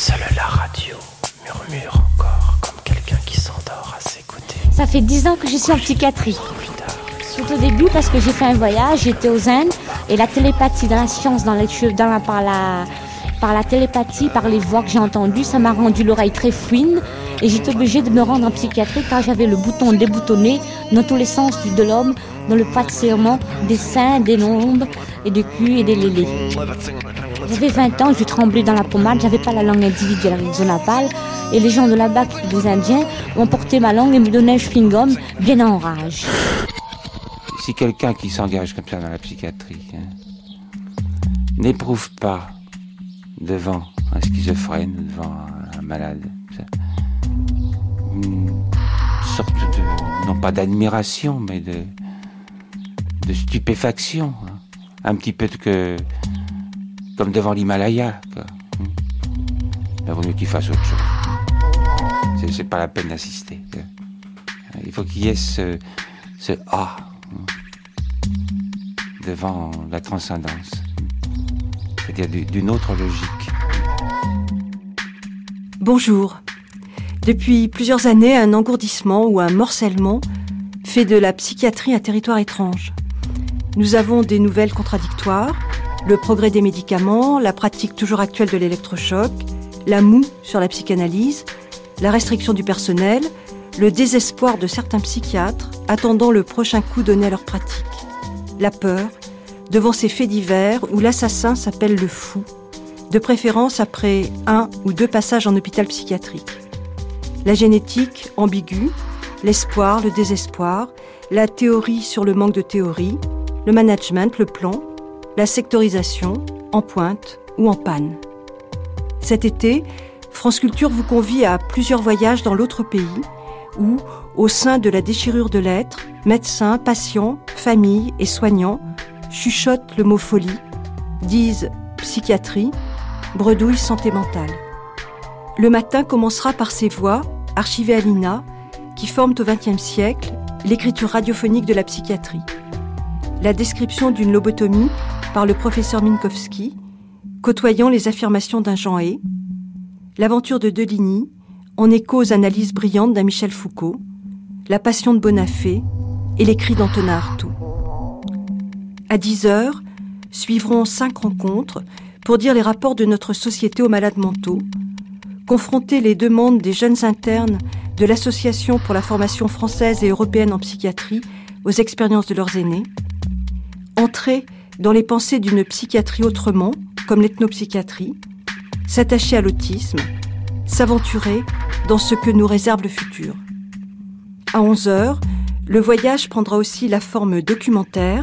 Seule la radio murmure encore comme quelqu'un qui s'endort à ses côtés. Ça fait dix ans que je suis en psychiatrie. Tout au début parce que j'ai fait un voyage, j'étais aux Indes et la télépathie dans la science, dans, les, la, par, la, télépathie, par les voix que j'ai entendues, ça m'a rendu l'oreille très fouine et j'étais obligée de me rendre en psychiatrie car j'avais le bouton déboutonné dans tous les sens de l'homme, dans le pas de serment, des seins, des lombes et des culs et des lélés. J'avais 20 ans, je tremblais dans la pommade, j'avais pas la langue individuelle Zonapal, et les gens de là-bas, des Indiens, ont porté ma langue et me donnaient un chewing-gum bien en rage. Si quelqu'un qui s'engage comme ça dans la psychiatrie hein, n'éprouve pas devant un schizophrène, devant un malade, une sorte de, non pas d'admiration, mais de, de stupéfaction, hein. un petit peu que comme devant l'Himalaya. Il vaut mieux qu'il fasse autre chose. C'est pas la peine d'assister. Il faut qu'il y ait ce, ce ah devant la transcendance, c'est-à-dire d'une autre logique. Bonjour. Depuis plusieurs années, un engourdissement ou un morcellement fait de la psychiatrie un territoire étrange. Nous avons des nouvelles contradictoires, le progrès des médicaments, la pratique toujours actuelle de l'électrochoc, la moue sur la psychanalyse, la restriction du personnel, le désespoir de certains psychiatres attendant le prochain coup donné à leur pratique, la peur devant ces faits divers où l'assassin s'appelle le fou, de préférence après un ou deux passages en hôpital psychiatrique. La génétique ambiguë, l'espoir, le désespoir, la théorie sur le manque de théorie, le management, le plan, sectorisation, en pointe ou en panne. Cet été, France Culture vous convie à plusieurs voyages dans l'autre pays où, au sein de la déchirure de l'être, médecins, patients, familles et soignants chuchotent le mot folie, disent psychiatrie, bredouille santé mentale. Le matin commencera par ces voix, archivées à l'INA, qui forment au XXe siècle l'écriture radiophonique de la psychiatrie. La description d'une lobotomie par le professeur Minkowski, côtoyant les affirmations d'un Jean Hay, l'aventure de Deligny, en écho aux analyses brillantes d'un Michel Foucault, la passion de Bonafé et les cris d'Antonin Artaud. À 10 heures, suivront cinq rencontres pour dire les rapports de notre société aux malades mentaux, confronter les demandes des jeunes internes de l'Association pour la formation française et européenne en psychiatrie aux expériences de leurs aînés, entrer dans les pensées d'une psychiatrie autrement, comme l'ethnopsychiatrie, s'attacher à l'autisme, s'aventurer dans ce que nous réserve le futur. À 11 heures, le voyage prendra aussi la forme documentaire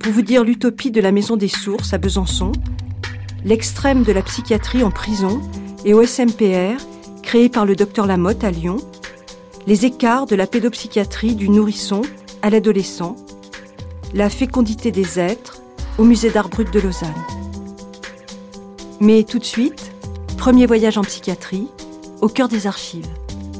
pour vous dire l'utopie de la Maison des Sources à Besançon, l'extrême de la psychiatrie en prison et au SMPR, créé par le docteur Lamotte à Lyon, les écarts de la pédopsychiatrie du nourrisson à l'adolescent, la fécondité des êtres, au musée d'art brut de Lausanne. Mais tout de suite, premier voyage en psychiatrie, au cœur des archives.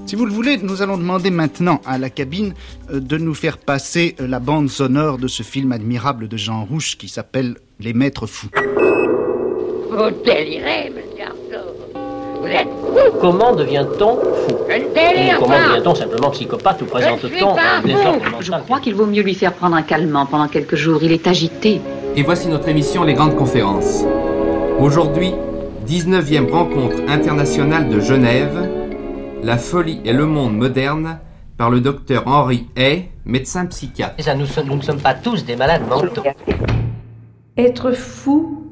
Si vous le voulez, nous allons demander maintenant à la cabine euh, de nous faire passer euh, la bande sonore de ce film admirable de Jean Rouche qui s'appelle Les Maîtres Fous. Vous délirez, monsieur Arthur. Vous êtes fou. Comment devient-on fou? Je ne délire comment pas. devient-on simplement psychopathe ou présente-t-on un désordre Je crois qu'il vaut mieux lui faire prendre un calmant pendant quelques jours. Il est agité. Et voici notre émission Les Grandes Conférences. Aujourd'hui, 19e rencontre internationale de Genève, La folie et le monde moderne, par le docteur Henri Hay, médecin psychiatre. Et ça, nous, ne sommes pas tous des malades mentaux. Être fou,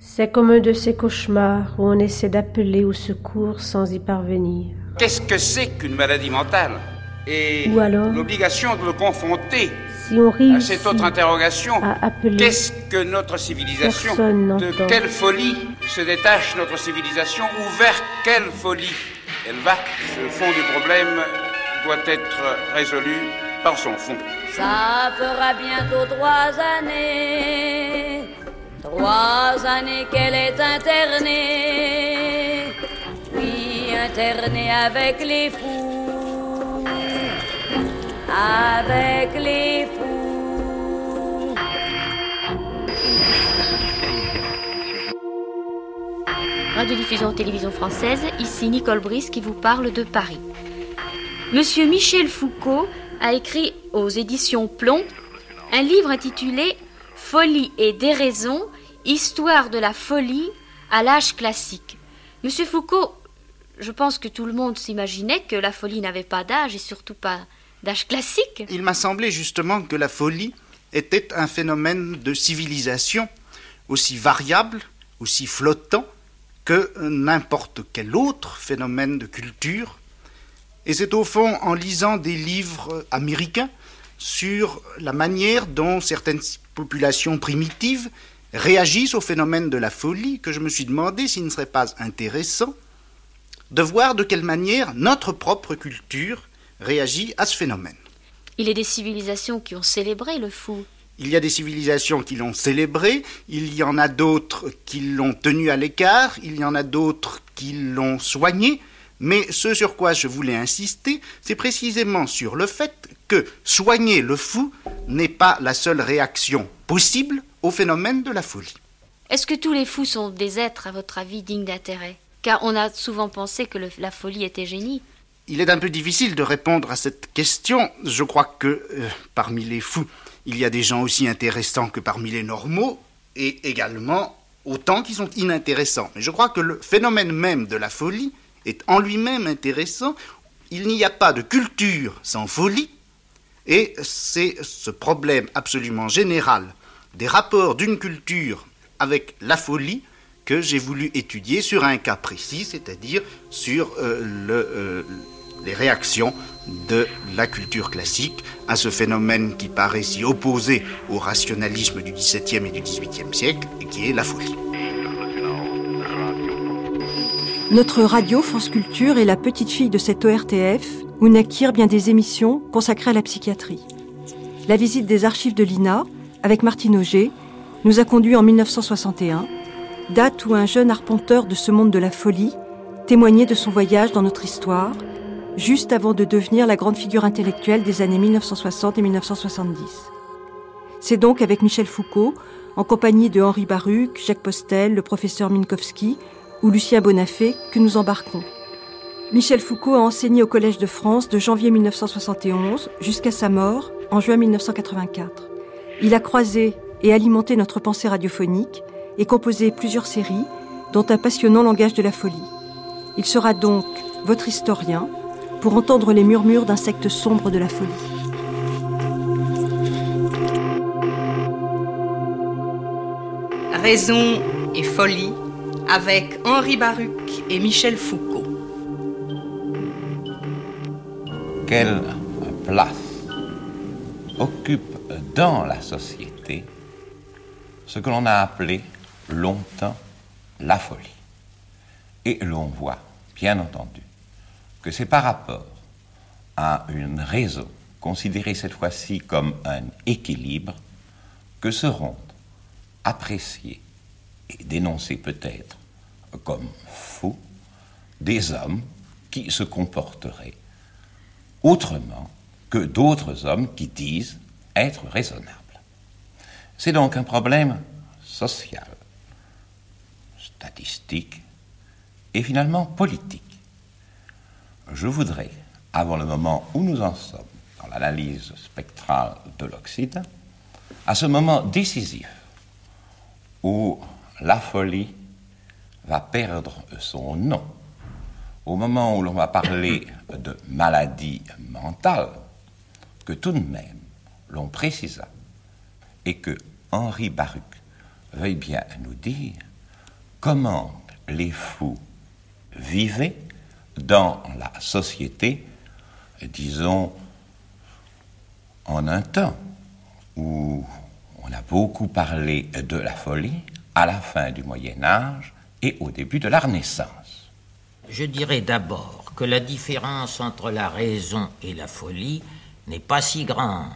c'est comme un de ces cauchemars où on essaie d'appeler au secours sans y parvenir. Qu'est-ce que c'est qu'une maladie mentale? Et Ou alors l'obligation de le confronter Si on à cette autre interrogation. Qu'est-ce que notre civilisation De quelle folie se détache notre civilisation Ou vers quelle folie elle va? Ce fond du problème doit être résolu par son fond. Ça fera bientôt trois années, trois années qu'elle est internée, oui internée avec les fous, avec les fous. radiodiffusion télévision française, ici Nicole Brice qui vous parle de Paris. Monsieur Michel Foucault a écrit aux éditions Plomb un livre intitulé Folie et déraison, histoire de la folie à l'âge classique. Monsieur Foucault, je pense que tout le monde s'imaginait que la folie n'avait pas d'âge et surtout pas Il m'a semblé justement que la folie était un phénomène de civilisation aussi variable, aussi flottant que n'importe quel autre phénomène de culture. Et c'est au fond en lisant des livres américains sur la manière dont certaines populations primitives réagissent au phénomène de la folie que je me suis demandé s'il ne serait pas intéressant de voir de quelle manière notre propre culture réagit à ce phénomène. Il y a des civilisations qui ont célébré le fou. Il y a des civilisations qui l'ont célébré, il y en a d'autres qui l'ont tenu à l'écart, il y en a d'autres qui l'ont soigné, mais ce sur quoi je voulais insister, c'est précisément sur le fait que soigner le fou n'est pas la seule réaction possible au phénomène de la folie. Est-ce que tous les fous sont des êtres, à votre avis, dignes d'intérêt? Car on a souvent pensé que le- la folie était génie. Il est un peu difficile de répondre à cette question. Je crois que euh, parmi les fous, il y a des gens aussi intéressants que parmi les normaux, et également autant qui sont inintéressants. Mais je crois que le phénomène même de la folie est en lui-même intéressant. Il n'y a pas de culture sans folie, et c'est ce problème absolument général des rapports d'une culture avec la folie que j'ai voulu étudier sur un cas précis, c'est-à-dire sur euh, le, euh, les réactions de la culture classique à ce phénomène qui paraît si opposé au rationalisme du XVIIe et du XVIIIe siècle, et qui est la folie. Notre radio France Culture est la petite fille de cette ORTF où naquirent bien des émissions consacrées à la psychiatrie. La visite des archives de l'INA, avec Martine Auger, nous a conduit en 1961, date où un jeune arpenteur de ce monde de la folie témoignait de son voyage dans notre histoire, juste avant de devenir la grande figure intellectuelle des années 1960 et 1970. C'est donc avec Michel Foucault, en compagnie de Henri Baruch, Jacques Postel, le professeur Minkowski ou Lucien Bonafé, que nous embarquons. Michel Foucault a enseigné au Collège de France de janvier 1971 jusqu'à sa mort en juin 1984. Il a croisé et alimenté notre pensée radiophonique et composé plusieurs séries, dont un passionnant langage de la folie. Il sera donc votre historien pour entendre les murmures d'un secte sombre de la folie. Raison et folie avec Henri Baruch et Michel Foucault. Quelle place occupe dans la société ce que l'on a appelé longtemps la folie? Et l'on voit, bien entendu, que c'est par rapport à une raison considérée cette fois-ci comme un équilibre que seront appréciés et dénoncés peut-être comme fous des hommes qui se comporteraient autrement que d'autres hommes qui disent être raisonnables. C'est donc un problème social, statistique et finalement politique. Je voudrais, avant le moment où nous en sommes dans l'analyse spectrale de l'Occident, à ce moment décisif où la folie va perdre son nom, au moment où l'on va parler de maladie mentale, que tout de même l'on précisa et que Henri Baruch veuille bien nous dire comment les fous vivaient dans la société, disons, en un temps où on a beaucoup parlé de la folie à la fin du Moyen Âge et au début de la Renaissance. Je dirais d'abord que la différence entre la raison et la folie n'est pas si grande.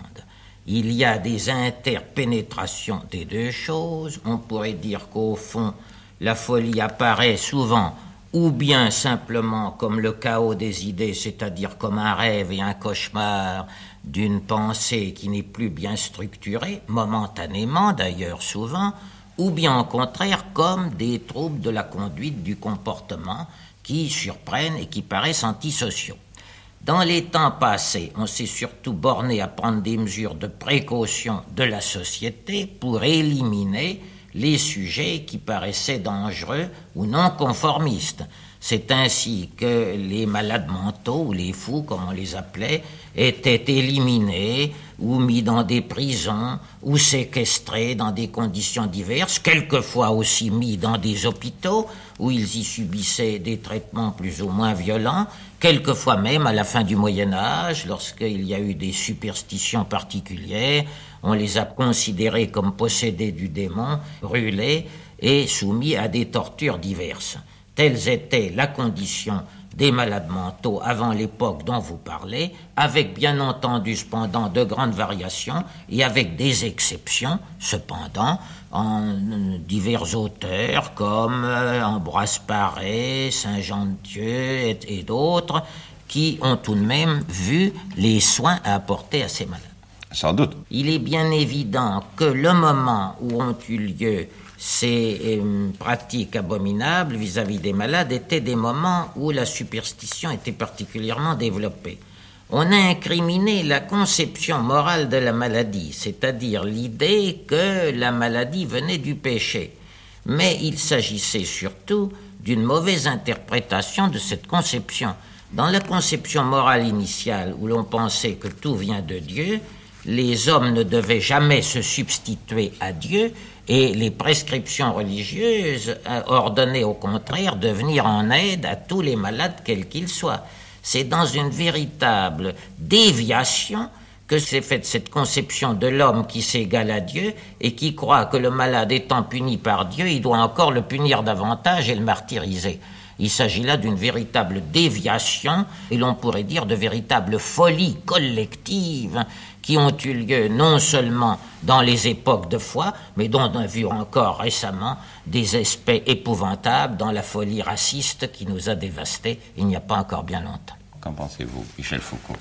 Il y a des interpénétrations des deux choses. On pourrait dire qu'au fond, la folie apparaît souvent ou bien simplement comme le chaos des idées, c'est-à-dire comme un rêve et un cauchemar d'une pensée qui n'est plus bien structurée, momentanément d'ailleurs souvent, ou bien au contraire comme des troubles de la conduite du comportement qui surprennent et qui paraissent antisociaux. Dans les temps passés, on s'est surtout borné à prendre des mesures de précaution de la société pour éliminer les sujets qui paraissaient dangereux ou non conformistes. C'est ainsi que les malades mentaux, ou les fous, comme on les appelait, étaient éliminés ou mis dans des prisons ou séquestrés dans des conditions diverses, quelquefois aussi mis dans des hôpitaux où ils y subissaient des traitements plus ou moins violents, quelquefois même à la fin du Moyen Âge, lorsqu'il y a eu des superstitions particulières, on les a considérés comme possédés du démon, brûlés et soumis à des tortures diverses. Telles étaient la condition des malades mentaux avant l'époque dont vous parlez, avec bien entendu cependant de grandes variations et avec des exceptions cependant en euh, divers auteurs comme euh, Ambroise Paré, Saint-Jean de Dieu et, et d'autres qui ont tout de même vu les soins à apporter à ces malades. Sans doute. Il est bien évident que le moment où ont eu lieu ces euh, pratiques abominables vis-à-vis des malades étaient des moments où la superstition était particulièrement développée. On a incriminé la conception morale de la maladie, c'est-à-dire l'idée que la maladie venait du péché. Mais il s'agissait surtout d'une mauvaise interprétation de cette conception. Dans la conception morale initiale, où l'on pensait que tout vient de Dieu, les hommes ne devaient jamais se substituer à Dieu, et les prescriptions religieuses euh, ordonnaient au contraire de venir en aide à tous les malades quels qu'ils soient. C'est dans une véritable déviation que s'est faite cette conception de l'homme qui s'égale à Dieu et qui croit que le malade étant puni par Dieu, il doit encore le punir davantage et le martyriser. Il s'agit là d'une véritable déviation et l'on pourrait dire de véritable folie collective qui ont eu lieu non seulement dans les époques de foi, mais dont on a vu encore récemment des aspects épouvantables dans la folie raciste qui nous a dévastés il n'y a pas encore bien longtemps. Qu'en pensez-vous, Michel Foucault?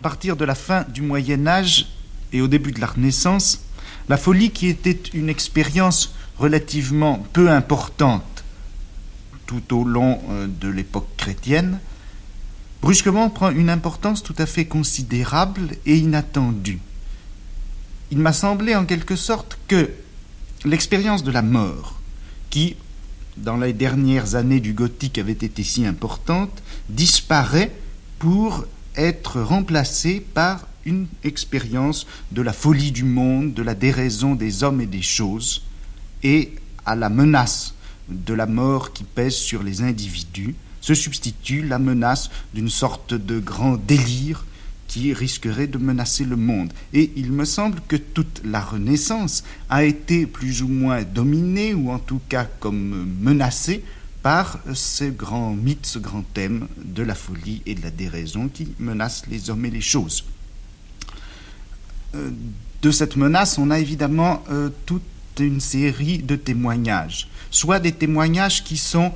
À partir de la fin du Moyen Âge et au début de la Renaissance, la folie qui était une expérience relativement peu importante tout au long euh, de l'époque chrétienne, brusquement prend une importance tout à fait considérable et inattendue. Il m'a semblé en quelque sorte que l'expérience de la mort, qui, dans les dernières années du gothique, avait été si importante, disparaît pour être remplacée par une expérience de la folie du monde, de la déraison des hommes et des choses, et à la menace de la mort qui pèse sur les individus, se substitue la menace d'une sorte de grand délire qui risquerait de menacer le monde. Et il me semble que toute la Renaissance a été plus ou moins dominée, ou en tout cas comme menacée, par ce grand mythe, ce grand thème de la folie et de la déraison qui menace les hommes et les choses. Euh, de cette menace, on a évidemment euh, toute une série de témoignages, soit des témoignages qui sont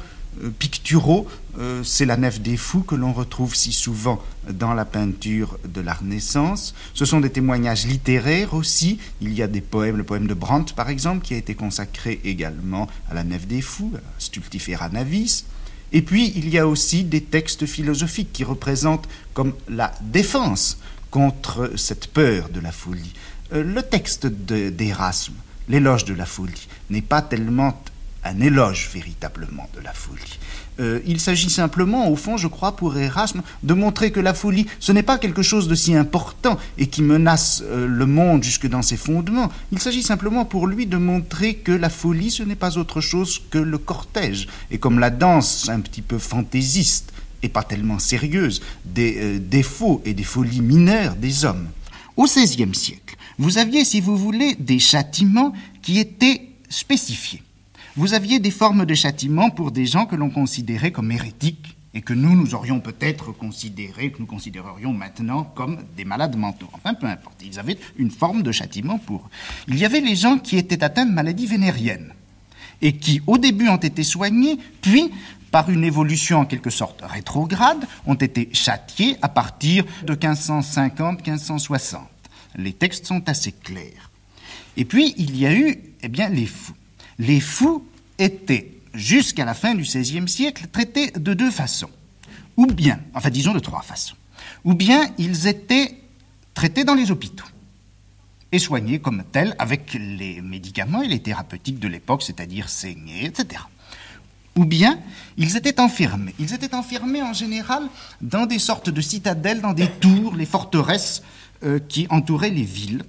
picturaux, euh, c'est la nef des fous que l'on retrouve si souvent dans la peinture de la Renaissance. Ce sont des témoignages littéraires aussi. Il y a des poèmes, le poème de Brandt par exemple, qui a été consacré également à la nef des fous, Stultifera Navis. Et puis il y a aussi des textes philosophiques qui représentent comme la défense contre cette peur de la folie. Euh, le texte d'Erasme, l'éloge de la folie, n'est pas tellement un éloge véritablement de la folie. Euh, il s'agit simplement, au fond, je crois, pour Erasme, de montrer que la folie, ce n'est pas quelque chose de si important et qui menace euh, le monde jusque dans ses fondements. Il s'agit simplement pour lui de montrer que la folie, ce n'est pas autre chose que le cortège. Et comme la danse un petit peu fantaisiste et pas tellement sérieuse des euh, défauts et des folies mineures des hommes. Au XVIe siècle, vous aviez, si vous voulez, des châtiments qui étaient spécifiés vous aviez des formes de châtiment pour des gens que l'on considérait comme hérétiques et que nous, nous aurions peut-être considéré, que nous considérerions maintenant comme des malades mentaux. Enfin, peu importe. Ils avaient une forme de châtiment pour. Il y avait les gens qui étaient atteints de maladies vénériennes et qui, au début, ont été soignés, puis, par une évolution en quelque sorte rétrograde, ont été châtiés à partir de 1550-1560. Les textes sont assez clairs. Et puis, il y a eu, eh bien, les fous les fous étaient, jusqu'à la fin du XVIe siècle, traités de deux façons. Ou bien, enfin disons de trois façons. Ou bien ils étaient traités dans les hôpitaux et soignés comme tels avec les médicaments et les thérapeutiques de l'époque, c'est-à-dire saigner, etc. Ou bien ils étaient enfermés. Ils étaient enfermés en général dans des sortes de citadelles, dans des tours, les forteresses euh, qui entouraient les villes.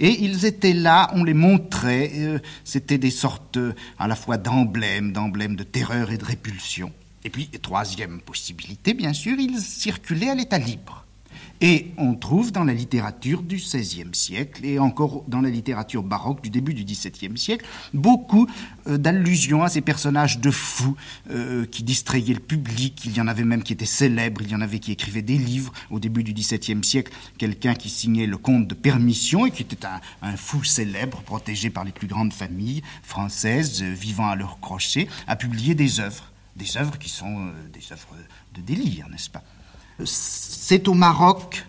Et ils étaient là, on les montrait, euh, c'était des sortes euh, à la fois d'emblèmes, d'emblèmes de terreur et de répulsion. Et puis, troisième possibilité, bien sûr, ils circulaient à l'état libre. Et on trouve dans la littérature du XVIe siècle et encore dans la littérature baroque du début du XVIIe siècle beaucoup euh, d'allusions à ces personnages de fous euh, qui distrayaient le public. Il y en avait même qui étaient célèbres, il y en avait qui écrivaient des livres. Au début du XVIIe siècle, quelqu'un qui signait le compte de permission et qui était un, fou célèbre, protégé par les plus grandes familles françaises, euh, vivant à leur crochet, a publié des œuvres. Des œuvres qui sont des œuvres de délire, n'est-ce pas? C'est au Maroc,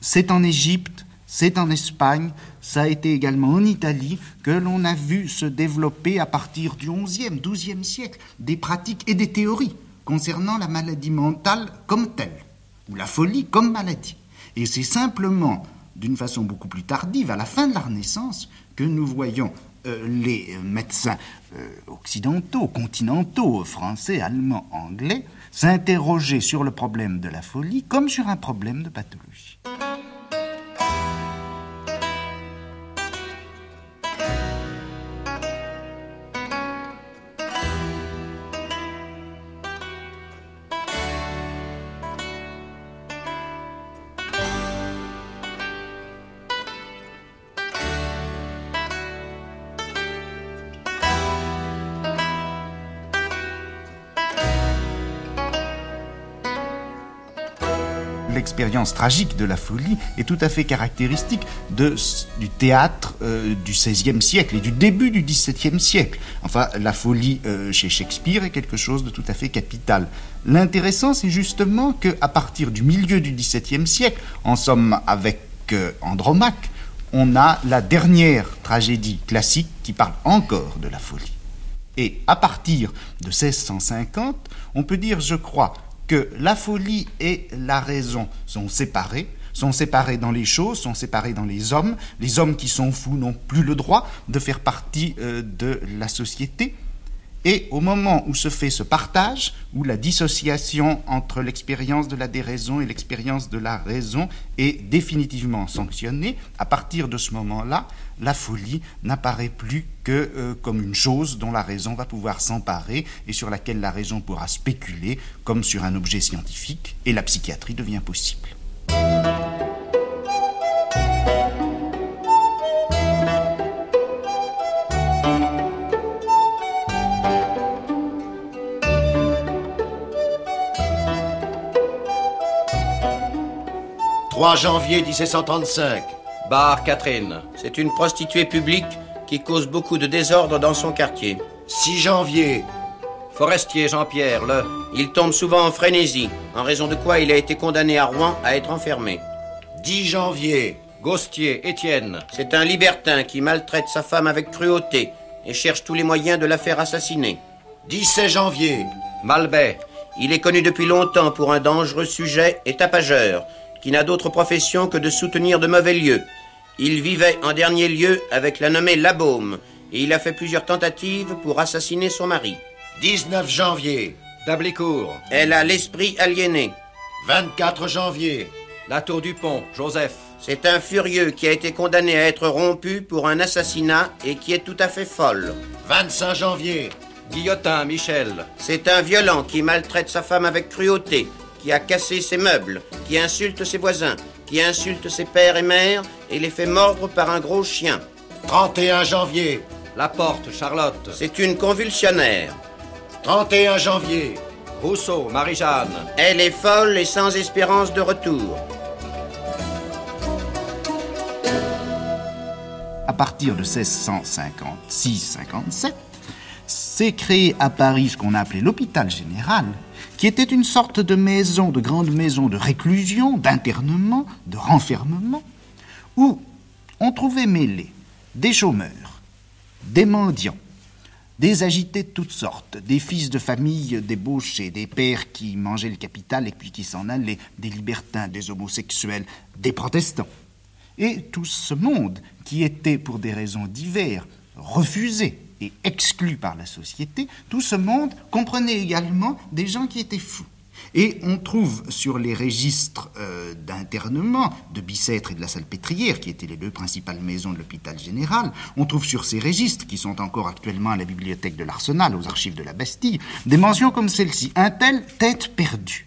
c'est en Égypte, c'est en Espagne, ça a été également en Italie que l'on a vu se développer à partir du XIe, XIIe siècle des pratiques et des théories concernant la maladie mentale comme telle, ou la folie comme maladie. Et c'est simplement d'une façon beaucoup plus tardive, à la fin de la Renaissance, que nous voyons euh, les médecins euh, occidentaux, continentaux, français, allemands, anglais, s'interroger sur le problème de la folie comme sur un problème de pathologie. L'expérience tragique de la folie est tout à fait caractéristique du théâtre euh, du XVIe siècle et du début du XVIIe siècle. Enfin, la folie euh, chez Shakespeare est quelque chose de tout à fait capital. L'intéressant, c'est justement qu'à partir du milieu du XVIIe siècle, en somme avec euh, Andromaque, on a la dernière tragédie classique qui parle encore de la folie. Et à partir de 1650, on peut dire, je crois, que la folie et la raison sont séparées, sont séparées dans les choses, sont séparées dans les hommes. Les hommes qui sont fous n'ont plus le droit de faire partie euh, de la société. Et au moment où se fait ce partage, où la dissociation entre l'expérience de la déraison et l'expérience de la raison est définitivement sanctionnée, à partir de ce moment-là, la folie n'apparaît plus que euh, comme une chose dont la raison va pouvoir s'emparer et sur laquelle la raison pourra spéculer comme sur un objet scientifique, et la psychiatrie devient possible. « 3 janvier 1735. Bar Catherine. C'est une prostituée publique qui cause beaucoup de désordre dans son quartier. 6 janvier. Forestier Jean-Pierre, le. Il tombe souvent en frénésie, en raison de quoi il a été condamné à Rouen à être enfermé. 10 janvier. Ghostier Étienne. C'est un libertin qui maltraite sa femme avec cruauté et cherche tous les moyens de la faire assassiner. 17 janvier. Malbet. Il est connu depuis longtemps pour un dangereux sujet et tapageur, qui n'a d'autre profession que de soutenir de mauvais lieux. Il vivait en dernier lieu avec la nommée Labaume, et il a fait plusieurs tentatives pour assassiner son mari. 19 janvier. Dablicourt. Elle a l'esprit aliéné. 24 janvier. La Tour du Pont, Joseph. C'est un furieux qui a été condamné à être rompu pour un assassinat et qui est tout à fait folle. 25 janvier. Guillotin, Michel. C'est un violent qui maltraite sa femme avec cruauté, qui a cassé ses meubles, qui insulte ses voisins, qui insulte ses pères et mères et les fait mordre par un gros chien. 31 janvier. La porte, Charlotte. C'est une convulsionnaire. 31 janvier. Rousseau, Marie-Jeanne. Elle est folle et sans espérance de retour. À partir de 1656-57, s'est créé à Paris ce qu'on appelait l'hôpital général, qui était une sorte de maison, de grande maison de réclusion, d'internement, de renfermement, où on trouvait mêlés des chômeurs, des mendiants, Des agités de toutes sortes, des fils de famille débauchés, des pères qui mangeaient le capital et puis qui s'en allaient, des libertins, des homosexuels, des protestants. Et tout ce monde qui était, pour des raisons diverses, refusé et exclu par la société, tout ce monde comprenait également des gens qui étaient fous. Et on trouve sur les registres euh, d'internement de Bicêtre et de la Salpêtrière, qui étaient les deux principales maisons de l'hôpital général, on trouve sur ces registres, qui sont encore actuellement à la bibliothèque de l'Arsenal, aux archives de la Bastille, des mentions comme celle-ci. Un tel tête perdue.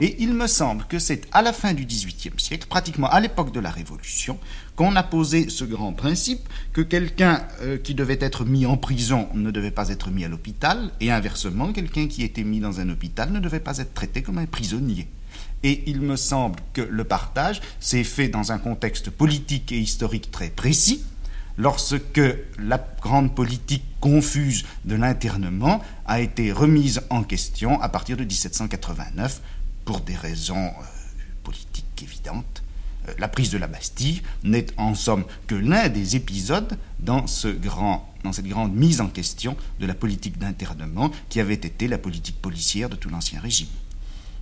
Et il me semble que c'est à la fin du XVIIIe siècle, pratiquement à l'époque de la Révolution, qu'on a posé ce grand principe que quelqu'un euh, qui devait être mis en prison ne devait pas être mis à l'hôpital, et inversement, quelqu'un qui était mis dans un hôpital ne devait pas être traité comme un prisonnier. Et il me semble que le partage s'est fait dans un contexte politique et historique très précis, lorsque la grande politique confuse de l'internement a été remise en question à partir de 1789 pour des raisons euh, politiques évidentes. Euh, la prise de la Bastille n'est en somme que l'un des épisodes dans, ce grand, dans cette grande mise en question de la politique d'internement qui avait été la politique policière de tout l'Ancien Régime.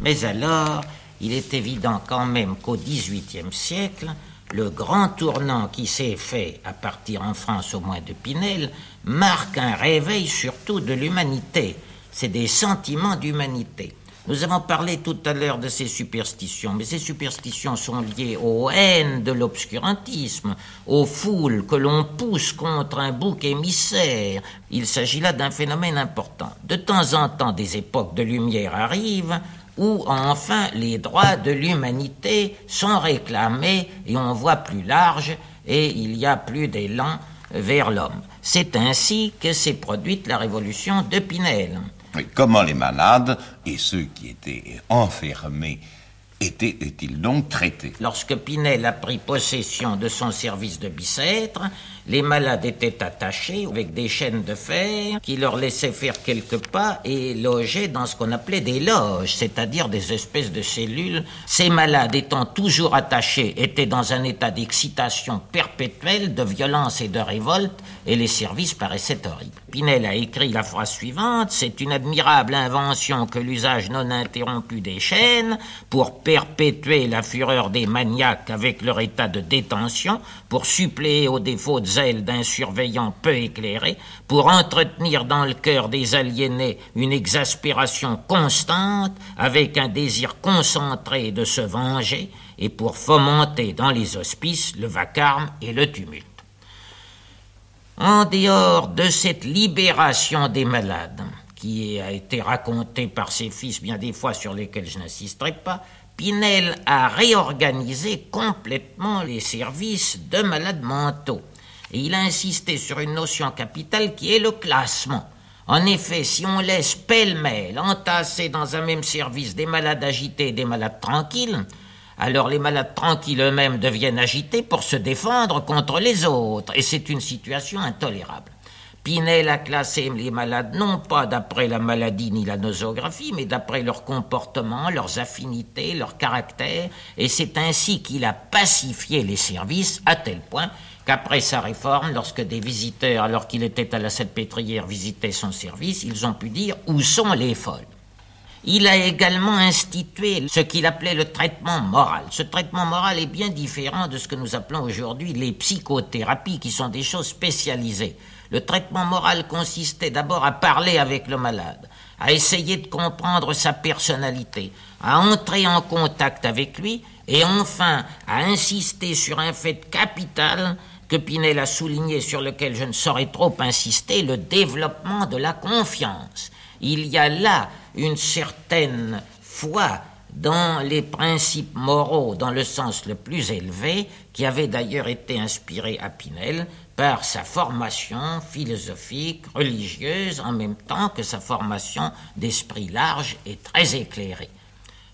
Mais alors, il est évident quand même qu'au XVIIIe siècle, le grand tournant qui s'est fait à partir en France au moins de Pinel marque un réveil surtout de l'humanité. C'est des sentiments d'humanité. Nous avons parlé tout à l'heure de ces superstitions, mais ces superstitions sont liées aux haines de l'obscurantisme, aux foules que l'on pousse contre un bouc émissaire. Il s'agit là d'un phénomène important. De temps en temps, des époques de lumière arrivent où enfin les droits de l'humanité sont réclamés et on voit plus large et il y a plus d'élan vers l'homme. C'est ainsi que s'est produite la révolution de Pinel. Comment les malades et ceux qui étaient enfermés étaient-ils donc traités? Lorsque Pinel a pris possession de son service de Bicêtre, les malades étaient attachés avec des chaînes de fer qui leur laissaient faire quelques pas et logeaient dans ce qu'on appelait des loges, c'est-à-dire des espèces de cellules. Ces malades étant toujours attachés étaient dans un état d'excitation perpétuelle, de violence et de révolte, et les services paraissaient horribles. Pinel a écrit la phrase suivante C'est une admirable invention que l'usage non interrompu des chaînes pour perpétuer la fureur des maniaques avec leur état de détention, pour suppléer aux défauts de d'un surveillant peu éclairé, pour entretenir dans le cœur des aliénés une exaspération constante avec un désir concentré de se venger, et pour fomenter dans les hospices le vacarme et le tumulte. En dehors de cette libération des malades, qui a été racontée par ses fils bien des fois sur lesquels je n'insisterai pas, Pinel a réorganisé complètement les services de malades mentaux. Et il a insisté sur une notion capitale qui est le classement. En effet, si on laisse pêle-mêle entasser dans un même service des malades agités et des malades tranquilles, alors les malades tranquilles eux-mêmes deviennent agités pour se défendre contre les autres, et c'est une situation intolérable. Pinel a classé les malades non pas d'après la maladie ni la nosographie, mais d'après leur comportement, leurs affinités, leur caractère, et c'est ainsi qu'il a pacifié les services à tel point qu'après sa réforme, lorsque des visiteurs, alors qu'il était à la Salpêtrière, visitaient son service, ils ont pu dire où sont les folles. Il a également institué ce qu'il appelait le traitement moral. Ce traitement moral est bien différent de ce que nous appelons aujourd'hui les psychothérapies, qui sont des choses spécialisées. Le traitement moral consistait d'abord à parler avec le malade, à essayer de comprendre sa personnalité, à entrer en contact avec lui, et enfin à insister sur un fait capital que Pinel a souligné, sur lequel je ne saurais trop insister, le développement de la confiance. Il y a là une certaine foi dans les principes moraux dans le sens le plus élevé, qui avait d'ailleurs été inspiré à Pinel par sa formation philosophique, religieuse, en même temps que sa formation d'esprit large et très éclairé.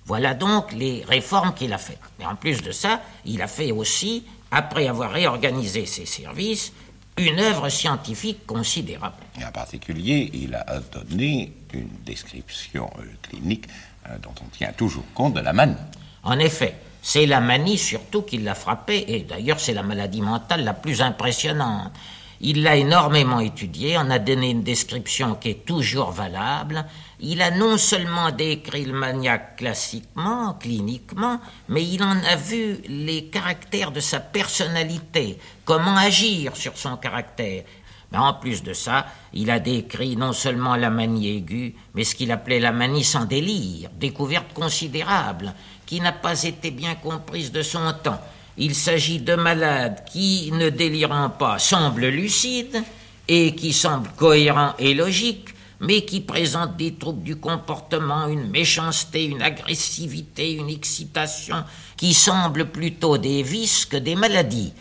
Voilà donc les réformes qu'il a faites. Mais en plus de ça, il a fait aussi, après avoir réorganisé ses services, une œuvre scientifique considérable. Et en particulier, il a donné une description euh, clinique euh, dont on tient toujours compte de la manie. En effet, c'est la manie surtout qui l'a frappé, et d'ailleurs c'est la maladie mentale la plus impressionnante. Il l'a énormément étudié, en a donné une description qui est toujours valable. Il a non seulement décrit le maniaque classiquement, cliniquement, mais il en a vu les caractères de sa personnalité, comment agir sur son caractère. Mais en plus de ça, il a décrit non seulement la manie aiguë, mais ce qu'il appelait la manie sans délire, découverte considérable, qui n'a pas été bien comprise de son temps. Il s'agit de malades qui, ne délirant pas, semblent lucides et qui semblent cohérents et logiques, mais qui présentent des troubles du comportement, une méchanceté, une agressivité, une excitation, qui semblent plutôt des vices que des maladies.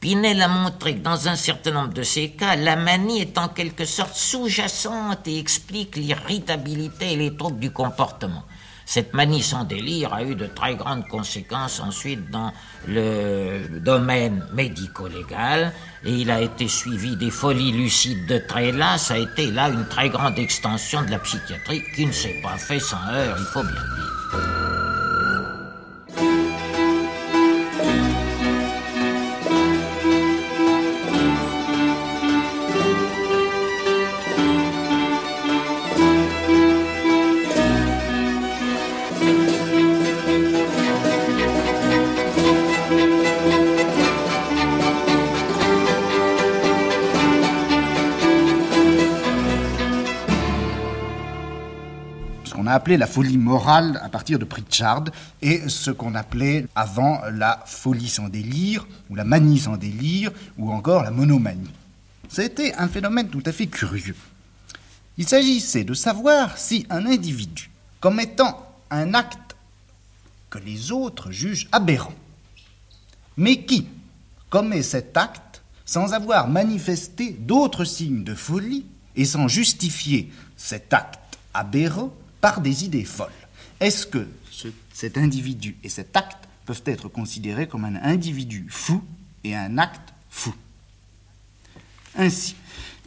Pinel a montré que dans un certain nombre de ces cas, la manie est en quelque sorte sous-jacente et explique l'irritabilité et les troubles du comportement. Cette manie sans délire a eu de très grandes conséquences ensuite dans le domaine médico-légal et il a été suivi des folies lucides de Tréla. Ça a été là une très grande extension de la psychiatrie qui ne s'est pas fait sans heurts, il faut bien le dire. Appelé la folie morale à partir de Pritchard et ce qu'on appelait avant la folie sans délire ou la manie sans délire ou encore la monomanie. C'était un phénomène tout à fait curieux. Il s'agissait de savoir si un individu commettant un acte que les autres jugent aberrant, mais qui commet cet acte sans avoir manifesté d'autres signes de folie et sans justifier cet acte aberrant par des idées folles. Est-ce que ce- cet individu et cet acte peuvent être considérés comme un individu fou et un acte fou? Ainsi,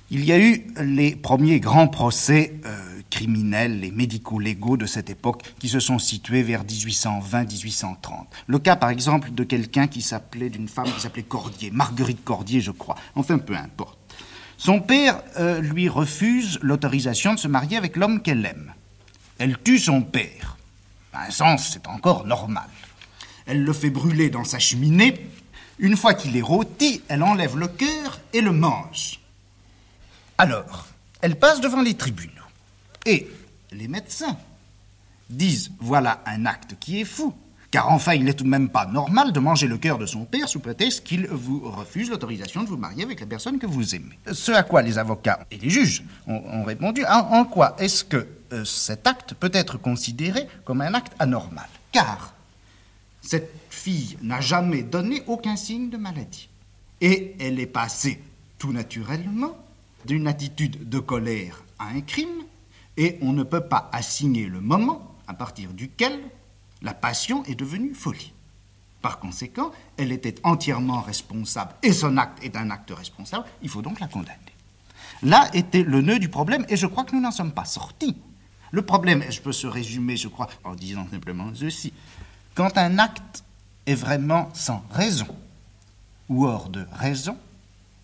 il y a eu les premiers grands procès euh, criminels, les médico-légaux de cette époque, qui se sont situés vers 1820-1830. Le cas, par exemple, de quelqu'un qui s'appelait, d'une femme qui s'appelait Cordier, Marguerite Cordier, je crois. Enfin, peu importe. Son père euh, lui refuse l'autorisation de se marier avec l'homme qu'elle aime. Elle tue son père. Un sens, c'est encore normal. Elle le fait brûler dans sa cheminée. Une fois qu'il est rôti, elle enlève le cœur et le mange. Alors, elle passe devant les tribunaux. Et les médecins disent voilà un acte qui est fou. Car enfin, il n'est tout de même pas normal de manger le cœur de son père sous prétexte qu'il vous refuse l'autorisation de vous marier avec la personne que vous aimez. Ce à quoi les avocats et les juges ont, répondu en quoi est-ce que euh, cet acte peut être considéré comme un acte anormal Car cette fille n'a jamais donné aucun signe de maladie. Et elle est passée tout naturellement d'une attitude de colère à un crime, et on ne peut pas assigner le moment à partir duquel la passion est devenue folie. Par conséquent, elle était entièrement responsable, et son acte est un acte responsable, il faut donc la condamner. Là était le nœud du problème, et je crois que nous n'en sommes pas sortis. Le problème, et je peux se résumer, je crois, en disant simplement ceci. Quand un acte est vraiment sans raison, ou hors de raison,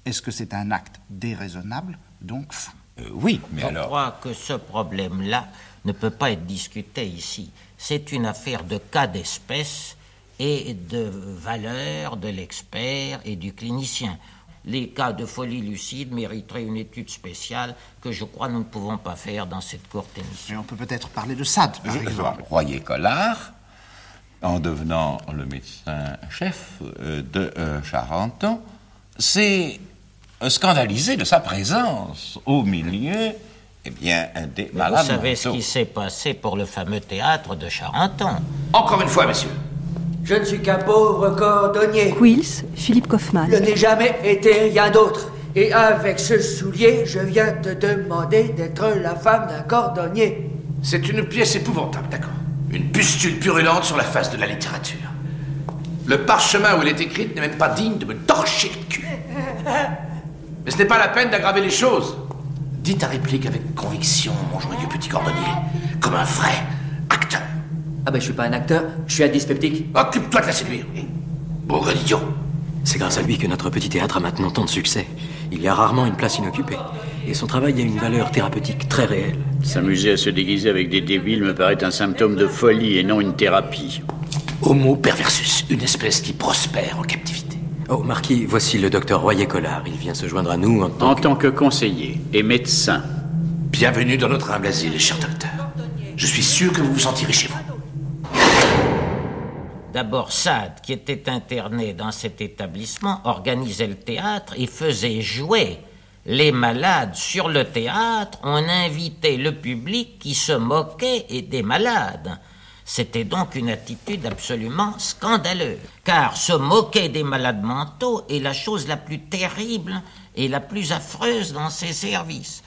est-ce que c'est un acte déraisonnable, donc fou? Oui, mais Je alors. crois que ce problème-là ne peut pas être discuté ici. C'est une affaire de cas d'espèce et de valeur de l'expert et du clinicien. Les cas de folie lucide mériteraient une étude spéciale que je crois nous ne pouvons pas faire dans cette courte émission. Et on peut peut-être parler de Sade, par Je- exemple. Royer Collard, en devenant le médecin-chef euh, de euh, Charenton, s'est euh, scandalisé de sa présence au milieu eh bien, des Mais malades Vous savez ce qui s'est passé pour le fameux théâtre de Charenton. Encore une fois, monsieur. Je ne suis qu'un pauvre cordonnier. Quills, Philippe Kaufmann. Je n'ai jamais été rien d'autre. Et avec ce soulier, je viens te demander d'être la femme d'un cordonnier. C'est une pièce épouvantable, d'accord. Une pustule purulente sur la face de la littérature. Le parchemin où elle est écrite n'est même pas digne de me torcher le cul. Mais ce n'est pas la peine d'aggraver les choses. Dis ta réplique avec conviction, mon joyeux petit cordonnier, comme un vrai acteur. Ah ben je suis pas un acteur, je suis un dyspeptique. Occupe-toi de la séduire. Bourre d'idiot. C'est grâce à lui que notre petit théâtre a maintenant tant de succès. Il y a rarement une place inoccupée. Et son travail a une valeur thérapeutique très réelle. S'amuser à se déguiser avec des débiles me paraît un symptôme de folie et non une thérapie. Homo perversus, une espèce qui prospère en captivité. Oh, Marquis, voici le docteur Royer-Collard. Il vient se joindre à nous en tant En tant que conseiller et médecin. Bienvenue dans notre humble asile, cher docteur. Je suis sûr que vous vous sentirez chez vous. D'abord, Sade, qui était interné dans cet établissement, organisait le théâtre et faisait jouer les malades sur le théâtre. On invitait le public qui se moquait et des malades. C'était donc une attitude absolument scandaleuse, car se moquer des malades mentaux est la chose la plus terrible et la plus affreuse dans ces services.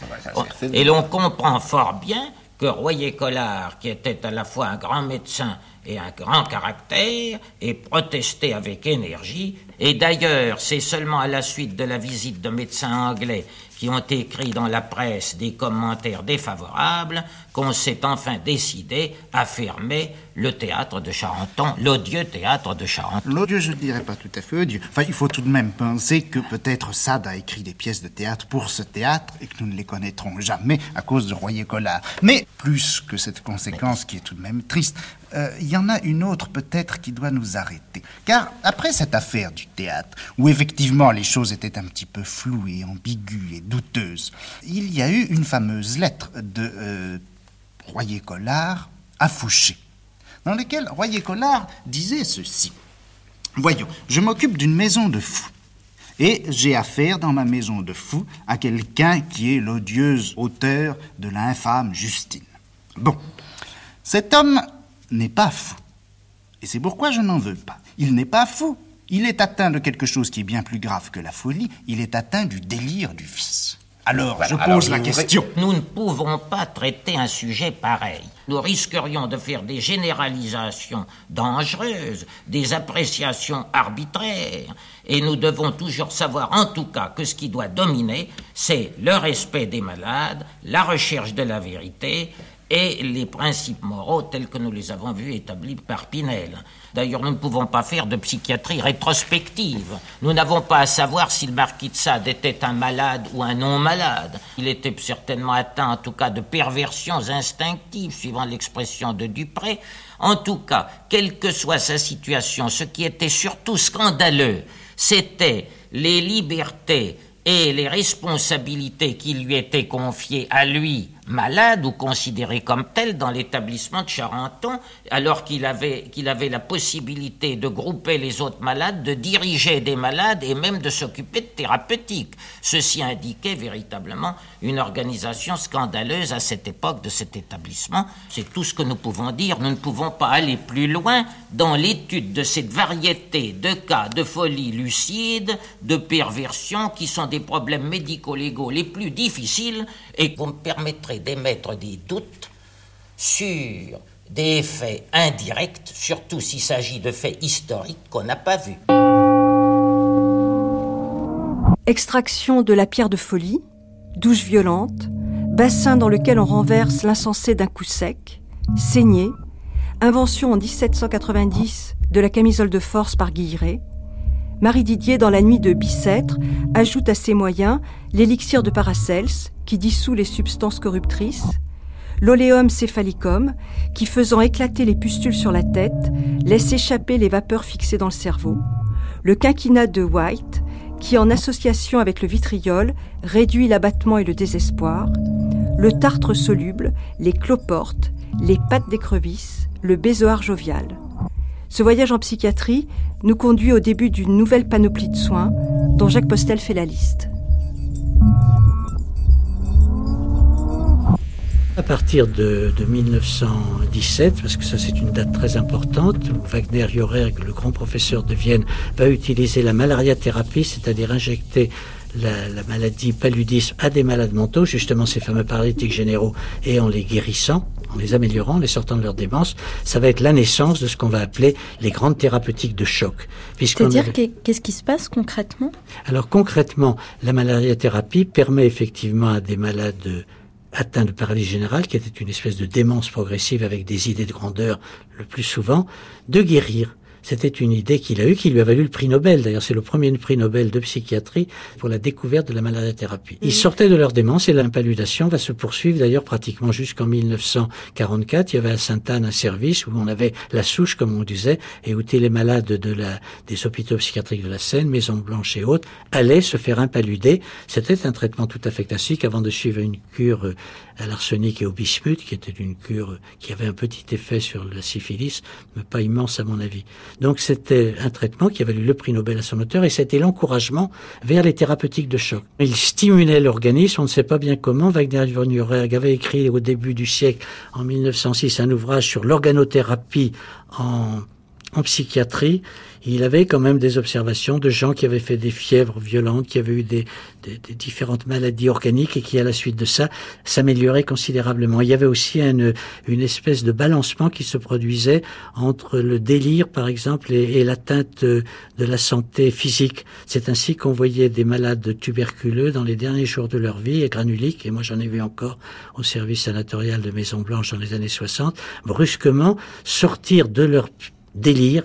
Et l'on comprend fort bien que Royer-Collard, qui était à la fois un grand médecin et un grand caractère, ait protesté avec énergie. Et d'ailleurs, c'est seulement à la suite de la visite de médecins anglais qui ont écrit dans la presse des commentaires défavorables qu'on s'est enfin décidé à fermer le théâtre de Charenton, l'odieux théâtre de Charenton. L'odieux, je ne dirais pas tout à fait odieux. Enfin, il faut tout de même penser que peut-être Sade a écrit des pièces de théâtre pour ce théâtre et que nous ne les connaîtrons jamais à cause de Royer-Collard. Mais plus que cette conséquence qui est tout de même triste, euh, il y en a une autre peut-être qui doit nous arrêter. Car après cette affaire du théâtre, où effectivement les choses étaient un petit peu floues ambiguës et douteuses, il y a eu une fameuse lettre de euh, Royer-Collard à Fouché, dans laquelle Royer-Collard disait ceci. Voyons, je m'occupe d'une maison de fous. Et j'ai affaire dans ma maison de fous à quelqu'un qui est l'odieuse auteur de l'infâme Justine. Bon, cet homme n'est pas fou. Et c'est pourquoi je n'en veux pas. Il n'est pas fou. Il est atteint de quelque chose qui est bien plus grave que la folie. Il est atteint du délire du vice. Alors, je pose la question. Nous ne pouvons pas traiter un sujet pareil. Nous risquerions de faire des généralisations dangereuses, des appréciations arbitraires, et nous devons toujours savoir en tout cas que ce qui doit dominer, c'est le respect des malades, la recherche de la vérité, et les principes moraux tels que nous les avons vus établis par Pinel. D'ailleurs, nous ne pouvons pas faire de psychiatrie rétrospective. Nous n'avons pas à savoir si le marquis de Sade était un malade ou un non-malade. Il était certainement atteint, en tout cas, de perversions instinctives, suivant l'expression de Dupré. En tout cas, quelle que soit sa situation, ce qui était surtout scandaleux, c'était les libertés et les responsabilités qui lui étaient confiées à lui, malade ou considéré comme tel dans l'établissement de Charenton, alors qu'il avait, avait la possibilité de grouper les autres malades, de diriger des malades et même de s'occuper de thérapeutique. Ceci indiquait véritablement une organisation scandaleuse à cette époque de cet établissement. C'est tout ce que nous pouvons dire. Nous ne pouvons pas aller plus loin dans l'étude de cette variété de cas de folie lucide, de perversion, qui sont des problèmes médico-légaux les plus difficiles et qu'on me permettrait d'émettre des doutes sur des faits indirects, surtout s'il s'agit de faits historiques qu'on n'a pas vus. Extraction de la pierre de folie, douche violente, bassin dans lequel on renverse l'insensé d'un coup sec, saignée, invention en 1790 de la camisole de force par Guilleret, Marie Didier, dans la nuit de Bicêtre, ajoute à ses moyens l'élixir de Paracels, qui dissout les substances corruptrices, l'oléum céphalicum, qui faisant éclater les pustules sur la tête, laisse échapper les vapeurs fixées dans le cerveau, le quinquina de White, qui en association avec le vitriol réduit l'abattement et le désespoir, le tartre soluble, les cloportes, les pattes d'écrevisse, le bézoard jovial. Ce voyage en psychiatrie nous conduit au début d'une nouvelle panoplie de soins dont Jacques Postel fait la liste. À partir de, de, 1917, parce que ça c'est une date très importante, Wagner Jorerg, le grand professeur de Vienne, va utiliser la malaria-thérapie, c'est-à-dire injecter la, la, maladie paludisme à des malades mentaux, justement ces fameux paralytiques généraux, et en les guérissant, en les améliorant, en les sortant de leur démence, ça va être la naissance de ce qu'on va appeler les grandes thérapeutiques de choc. C'est-à-dire a... qu'est-ce qui se passe concrètement? Alors concrètement, la malaria-thérapie permet effectivement à des malades atteints de paralysie générale, qui était une espèce de démence progressive avec des idées de grandeur le plus souvent, de guérir C'était une idée qu'il a eue, qui lui a valu le prix Nobel. D'ailleurs, c'est le premier prix Nobel de psychiatrie pour la découverte de la malariathérapie. Ils sortaient de leur démence et l'impaludation va se poursuivre d'ailleurs pratiquement jusqu'en 1944. Il y avait à Sainte-Anne un service où on avait la souche, comme on disait, et où les malades de la, des hôpitaux psychiatriques de la Seine, Maison Blanche et autres, allaient se faire impaluder. C'était un traitement tout à fait classique avant de suivre une cure euh, à l'arsenic et au bismuth, qui était une cure qui avait un petit effet sur la syphilis, mais pas immense à mon avis. Donc c'était un traitement qui a valu le prix Nobel à son auteur et c'était l'encouragement vers les thérapeutiques de choc. Il stimulait l'organisme, on ne sait pas bien comment. Wagner von Urerg avait écrit au début du siècle, en 1906, un ouvrage sur l'organothérapie en psychiatrie, il avait quand même des observations de gens qui avaient fait des fièvres violentes, qui avaient eu des, différentes maladies organiques et qui, à la suite de ça, s'amélioraient considérablement. Il y avait aussi une, une espèce de balancement qui se produisait entre le délire, par exemple, et, l'atteinte de la santé physique. C'est ainsi qu'on voyait des malades tuberculeux dans les derniers jours de leur vie, et granuliques, et moi j'en ai vu encore au service sanatorial de Maison Blanche dans les années 60, brusquement sortir de leur délire,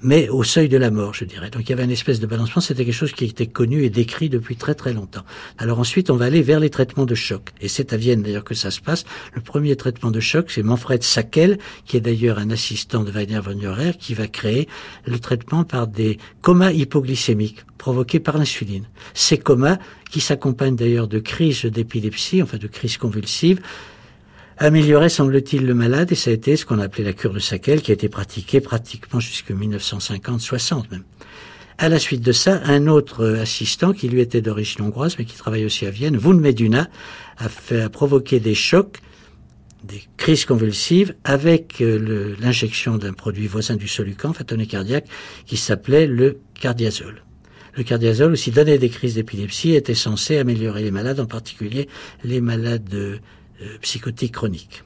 mais au seuil de la mort, je dirais. Donc il y avait une espèce de balancement, c'était quelque chose qui était connu et décrit depuis très très longtemps. Alors ensuite, on va aller vers les traitements de choc. Et c'est à Vienne d'ailleurs que ça se passe. Le premier traitement de choc, c'est Manfred Sackel, qui est d'ailleurs un assistant de Wagner von Eurer, qui va créer le traitement par des comas hypoglycémiques provoqués par l'insuline. Ces comas, qui s'accompagnent d'ailleurs de crises d'épilepsie, enfin de crises convulsives, améliorait, semble-t-il, le malade, et ça a été ce qu'on appelait la cure de Sackel, qui a été pratiquée pratiquement jusqu'en 1950-60 même. À la suite de ça, un autre assistant, qui lui était d'origine hongroise, mais qui travaille aussi à Vienne, Wun Meduna, a, fait, provoqué des chocs, des crises convulsives, avec euh, l'injection d'un produit voisin du solucan, fatonné cardiaque, qui s'appelait le cardiazole. Le cardiazole, aussi donnait des crises d'épilepsie, était censé améliorer les malades, en particulier les malades euh, psychotique chronique.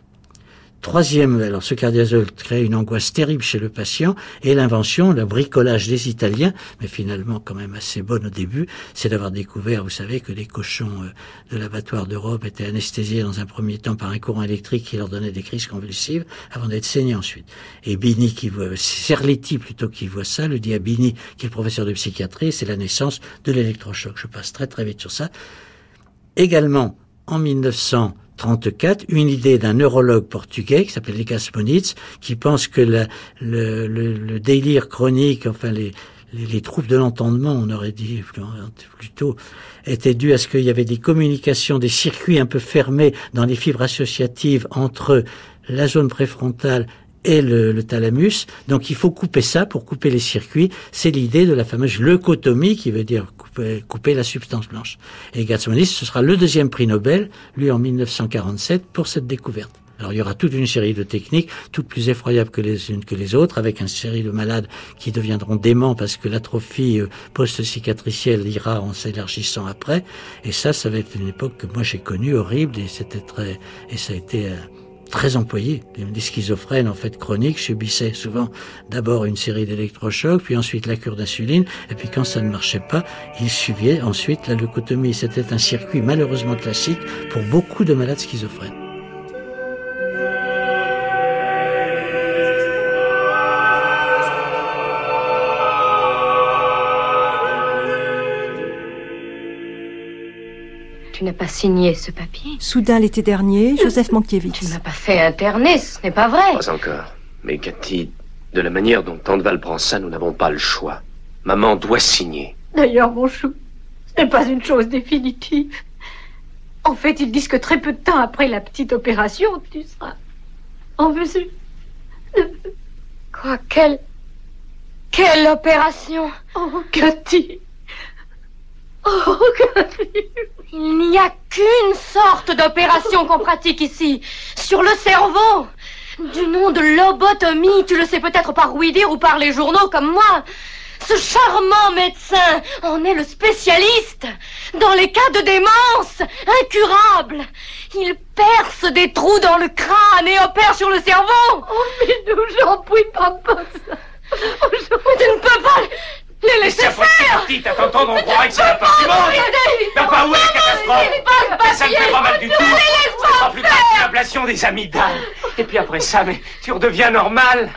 Troisième, alors ce cardiazole crée une angoisse terrible chez le patient et l'invention, le bricolage des Italiens, mais finalement quand même assez bonne au début, c'est d'avoir découvert, vous savez, que les cochons euh, de l'abattoir d'Europe étaient anesthésiés dans un premier temps par un courant électrique qui leur donnait des crises convulsives avant d'être saignés ensuite. Et Bini qui voit, Serletti plutôt qui voit ça, le dit à Bini qui est professeur de psychiatrie, c'est la naissance de l'électrochoc. Je passe très très vite sur ça. Également, en 1900, 34, une idée d'un neurologue portugais qui s'appelle Lucas qui pense que le, le, le, délire chronique, enfin les, les, les troubles de l'entendement, on aurait dit plutôt, étaient dus à ce qu'il y avait des communications, des circuits un peu fermés dans les fibres associatives entre la zone préfrontale et le, le, thalamus. Donc il faut couper ça pour couper les circuits. C'est l'idée de la fameuse leucotomie qui veut dire couper, couper la substance blanche. Et Gatsmanis, ce sera le deuxième prix Nobel, lui en 1947, pour cette découverte. Alors il y aura toute une série de techniques, toutes plus effroyables que les unes que les autres, avec une série de malades qui deviendront déments parce que l'atrophie euh, post-cicatricielle ira en s'élargissant après. Et ça, ça va être une époque que moi j'ai connue, horrible, et c'était très, et ça a été euh, très employés. Les schizophrènes, en fait, chroniques, subissaient souvent d'abord une série d'électrochocs, puis ensuite la cure d'insuline, et puis quand ça ne marchait pas, ils suivaient ensuite la leucotomie. C'était un circuit malheureusement classique pour beaucoup de malades schizophrènes. Tu n'as pas signé ce papier Soudain, l'été dernier, Joseph Mankiewicz. Tu ne m'as pas fait interner, ce n'est pas vrai. Pas encore. Mais Cathy, de la manière dont Tandeval prend ça, nous n'avons pas le choix. Maman doit signer. D'ailleurs, mon chou, ce n'est pas une chose définitive. En fait, ils disent que très peu de temps après la petite opération, tu seras en mesure Quoi Quelle... Quelle opération? Oh, Cathy Oh, Il n'y a qu'une sorte d'opération qu'on pratique ici, sur le cerveau. Du nom de lobotomie, tu le sais peut-être par ouï-dire ou par les journaux comme moi. Ce charmant médecin en est le spécialiste. Dans les cas de démence incurable, il perce des trous dans le crâne et opère sur le cerveau. Oh, mais nous, j'en puis pas ça. Oh, tu ne peux pas les laissez faire petite, à t'entendre, on croirait que c'est la fin du monde T'as pas où est la catastrophe. ça ne fait pas mal du tout. C'est pas plus tard l'ablation des amygdales. Et puis après ça, mais tu redeviens normal.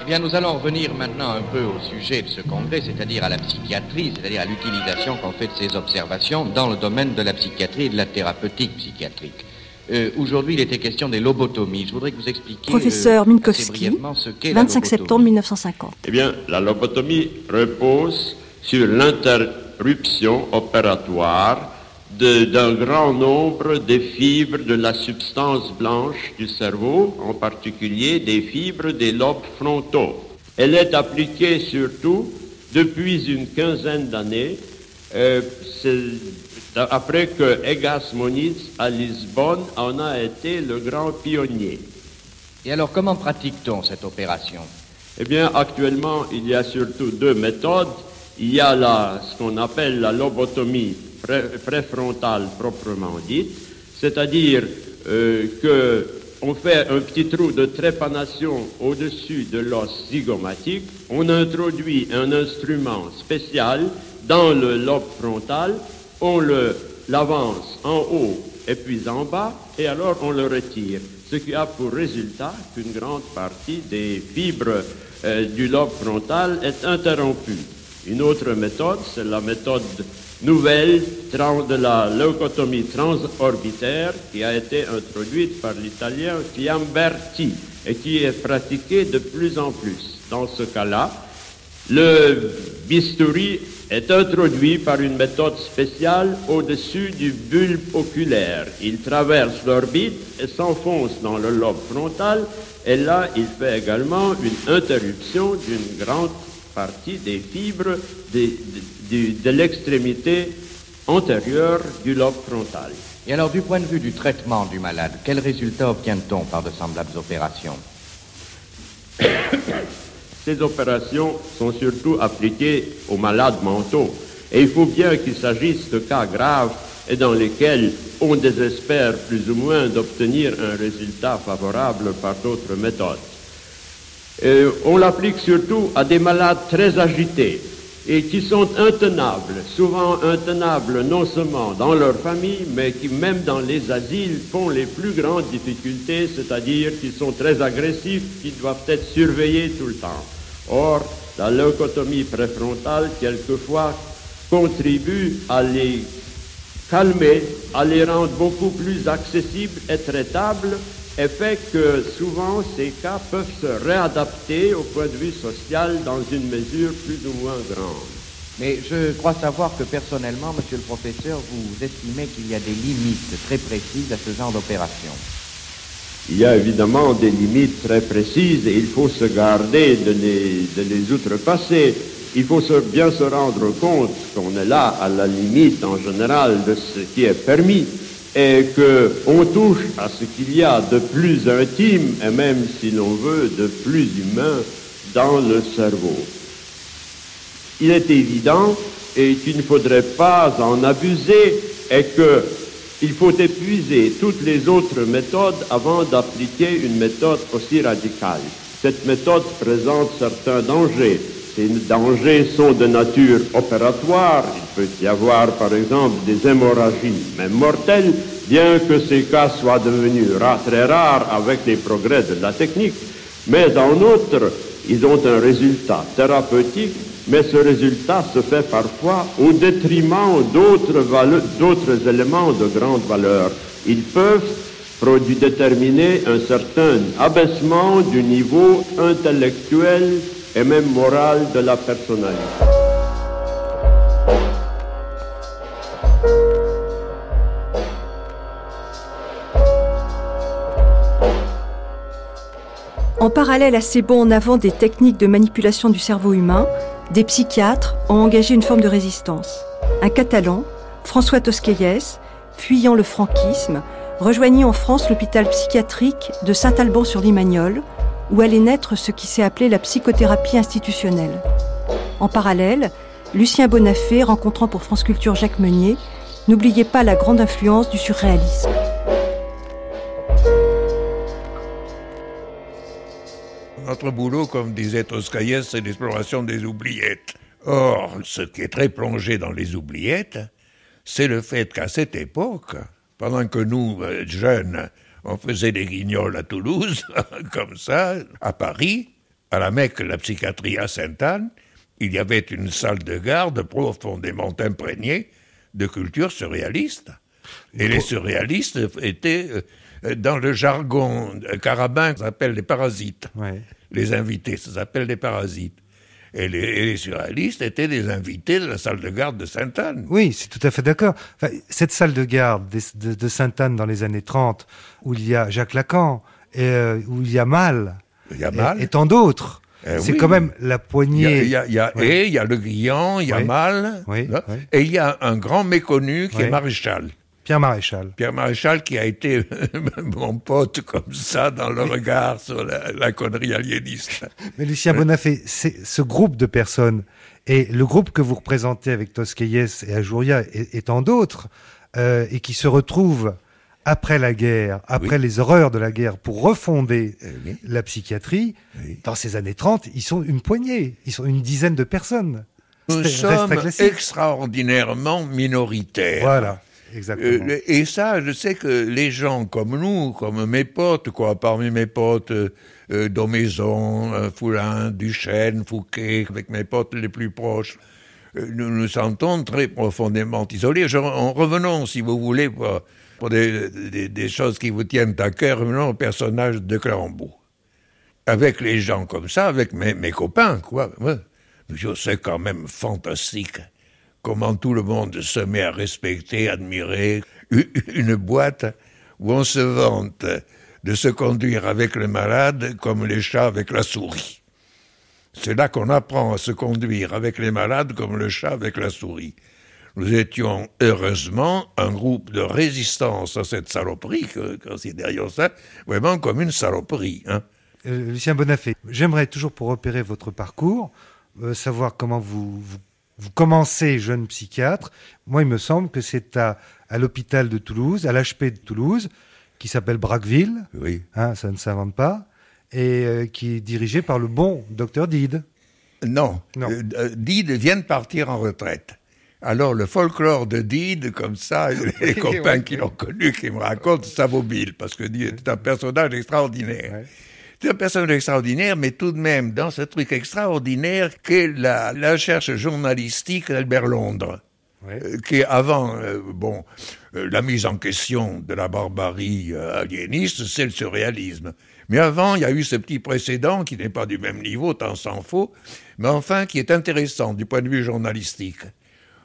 Eh bien, nous allons revenir maintenant un peu au sujet de ce congrès, c'est-à-dire à la psychiatrie, c'est-à-dire à l'utilisation qu'on fait de ces observations dans le domaine de la psychiatrie et de la thérapeutique psychiatrique. Euh, aujourd'hui, il était question des lobotomies. Je voudrais que vous expliquiez. Professeur euh, Minkowski, ce qu'est la 25 lobotomie. septembre 1950. Eh bien, la lobotomie repose sur l'interruption opératoire de- d'un grand nombre de fibres de la substance blanche du cerveau, en particulier des fibres des lobes frontaux. Elle est appliquée surtout depuis une quinzaine d'années, euh, après que Egas Moniz à Lisbonne en a été le grand pionnier. Et alors, comment pratique-t-on cette opération? Eh bien, actuellement, il y a surtout deux méthodes. Il y a la, ce qu'on appelle la lobotomie pré- préfrontale proprement dite, c'est-à-dire euh, que on fait un petit trou de trépanation au-dessus de l'os zygomatique, on introduit un instrument spécial dans le lobe frontal, on le l'avance en haut et puis en bas, et alors on le retire, ce qui a pour résultat qu'une grande partie des fibres euh, du lobe frontal est interrompue. Une autre méthode, c'est la méthode nouvelle de la leucotomie transorbitaire qui a été introduite par l'italien Chiamberti et qui est pratiquée de plus en plus. Dans ce cas-là, le bistouri est introduit par une méthode spéciale au-dessus du bulbe oculaire. Il traverse l'orbite et s'enfonce dans le lobe frontal et là, il fait également une interruption d'une grande partie des fibres des- de, de- de l'extrémité antérieure du lobe frontal. Et alors, du point de vue du traitement du malade, quels résultats obtient-on par de semblables opérations? Ces opérations sont surtout appliquées aux malades mentaux. Et il faut bien qu'il s'agisse de cas graves et dans lesquels on désespère plus ou moins d'obtenir un résultat favorable par d'autres méthodes. Euh, on l'applique surtout à des malades très agités et qui sont intenables, souvent intenables non seulement dans leur famille, mais qui même dans les asiles font les plus grandes difficultés, c'est-à-dire qu'ils sont très agressifs, qui doivent être surveillés tout le temps. Or, la leucotomie préfrontale, quelquefois, contribue à les calmer, à les rendre beaucoup plus accessibles et traitables, et fait que souvent ces cas peuvent se réadapter au point de vue social dans une mesure plus ou moins grande. Mais je crois savoir que personnellement, monsieur le professeur, vous estimez qu'il y a des limites très précises à ce genre d'opération. Il y a évidemment des limites très précises et il faut se garder de les, de les outrepasser. Il faut bien se rendre compte qu'on est là à la limite en général de ce qui est permis et qu'on touche à ce qu'il y a de plus intime et même si l'on veut de plus humain dans le cerveau. Il est évident et qu'il ne faudrait pas en abuser et qu'il faut épuiser toutes les autres méthodes avant d'appliquer une méthode aussi radicale. Cette méthode présente certains dangers. Ces dangers sont de nature opératoire. Il peut y avoir, par exemple, des hémorragies, même mortelles, bien que ces cas soient devenus très rares avec les progrès de la technique. Mais en outre, ils ont un résultat thérapeutique, mais ce résultat se fait parfois au détriment d'autres éléments de grande valeur. Ils peuvent déterminer un certain abaissement du niveau intellectuel et même moral de la personnalité. En parallèle à ces bons en avant des techniques de manipulation du cerveau humain, des psychiatres ont engagé une forme de résistance. Un Catalan, François Tosquelles, fuyant le franquisme, rejoignit en France l'hôpital psychiatrique de Saint-Alban-sur-Limagnole, où allait naître ce qui s'est appelé la psychothérapie institutionnelle. En parallèle, Lucien Bonafé, rencontrant pour France Culture Jacques Meunier, n'oubliait pas la grande influence du surréalisme. Notre boulot, comme disait Toscaïès, c'est l'exploration des oubliettes. Or, ce qui est très plongé dans les oubliettes, c'est le fait qu'à cette époque, pendant que nous, euh, jeunes, on faisait des guignols à Toulouse, comme ça, à Paris, à la Mecque, la psychiatrie à Sainte-Anne, il y avait une salle de garde profondément imprégnée de culture surréaliste. Et les surréalistes étaient, euh, dans le jargon carabin, ça s'appelle les parasites. Les invités, ça s'appelle des parasites. Et les, et les, surréalistes étaient des invités de la salle de garde de Sainte-Anne. Oui, c'est tout à fait d'accord. Enfin, cette salle de garde de, de, de Sainte-Anne dans les années 30, où il y a Jacques Lacan, et euh, où il y a Mal, il y a Mal. Et, et tant d'autres. Eh c'est oui. quand même la poignée. Il y a, il y a, il y a Oui. et, il y a Le Guillan, il y a Oui. Mal, Oui, oui. et il y a un grand méconnu qui est Maréchal. Pierre Maréchal. Pierre Maréchal qui a été mon pote comme ça dans le regard sur la, la connerie aliéniste. Mais Lucien Bonafé, c'est ce groupe de personnes et le groupe que vous représentez avec Tosquelles et Ajuria et, et tant d'autres, euh, et qui se retrouvent après la guerre, après les horreurs de la guerre, pour refonder Eh la psychiatrie, dans ces années 30, ils sont une poignée, ils sont une dizaine de personnes. Nous sommes extraordinairement minoritaires. Voilà, Euh, et ça, je sais que les gens comme nous, comme mes potes, quoi, parmi mes potes, euh, euh, Domaison, euh, Foulin, Duchesne, Fouquet, avec mes potes les plus proches, nous nous sentons très profondément isolés. En revenons, si vous voulez, pour, des, choses qui vous tiennent à cœur, revenons au personnage de Clérambault. Avec les gens comme ça, avec mes, copains, quoi. Je- quand même fantastique comment tout le monde se met à respecter, admirer une boîte où on se vante de se conduire avec le malade comme les chats avec la souris. C'est là qu'on apprend à se conduire avec les malades comme le chat avec la souris. Nous étions heureusement un groupe de résistance à cette saloperie, que considérions ça vraiment comme une saloperie. Hein. Euh, Lucien Bonafé, j'aimerais toujours pour repérer votre parcours, euh, savoir comment vous, vous commencez jeune psychiatre. Moi, il me semble que c'est à, à l'hôpital de Toulouse, à l'HP de Toulouse, qui s'appelle Braqueville, Oui. hein, ça ne s'invente pas, et euh, qui est dirigé par le bon docteur Dide. Non, Non. Euh, euh, Dide vient de partir en retraite. Alors le folklore de Dide, comme ça, les copains qui l'ont connu, qui me racontent, ça vaut mille, parce que Dide est un personnage extraordinaire. C'est un personnage extraordinaire, mais tout de même dans ce truc extraordinaire qu'est la, la recherche journalistique d'Albert Londres. Euh, qui avant, euh, bon, euh, la mise en question de la barbarie aliéniste, c'est le surréalisme. Mais avant, il y a eu ce petit précédent qui n'est pas du même niveau, tant s'en faut, mais enfin qui est intéressant du point de vue journalistique.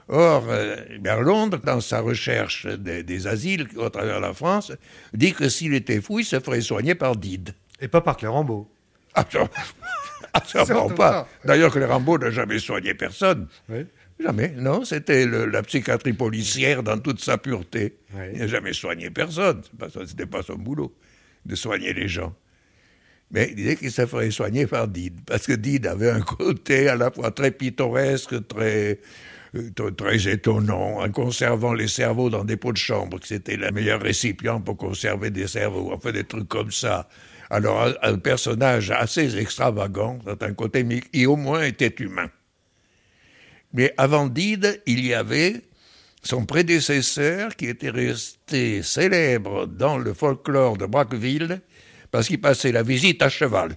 Or, Albert Londres, dans sa recherche des, des asiles au travers la France, dit que s'il était fou, il se ferait soigner par Dide. Et pas par Clérambault. Absolument, absolument pas. D'ailleurs, Clérambault n'a jamais soigné personne. Oui. Jamais, non, c'était la psychiatrie policière dans toute sa pureté. Oui. Il n'a jamais soigné personne, Ce n'était pas son boulot de soigner les gens. Mais il disait qu'il se ferait soigner par Dide, parce que Dide avait un côté à la fois très pittoresque, très, euh, très, très étonnant, en conservant les cerveaux dans des pots de chambre, que c'était le meilleur récipient pour conserver des cerveaux, enfin des trucs comme ça. Alors, un, personnage assez extravagant, c'est un côté, mais qui au moins était humain. Mais avant Dide, il y avait son prédécesseur qui était resté célèbre dans le folklore de Braqueville parce qu'il passait la visite à cheval.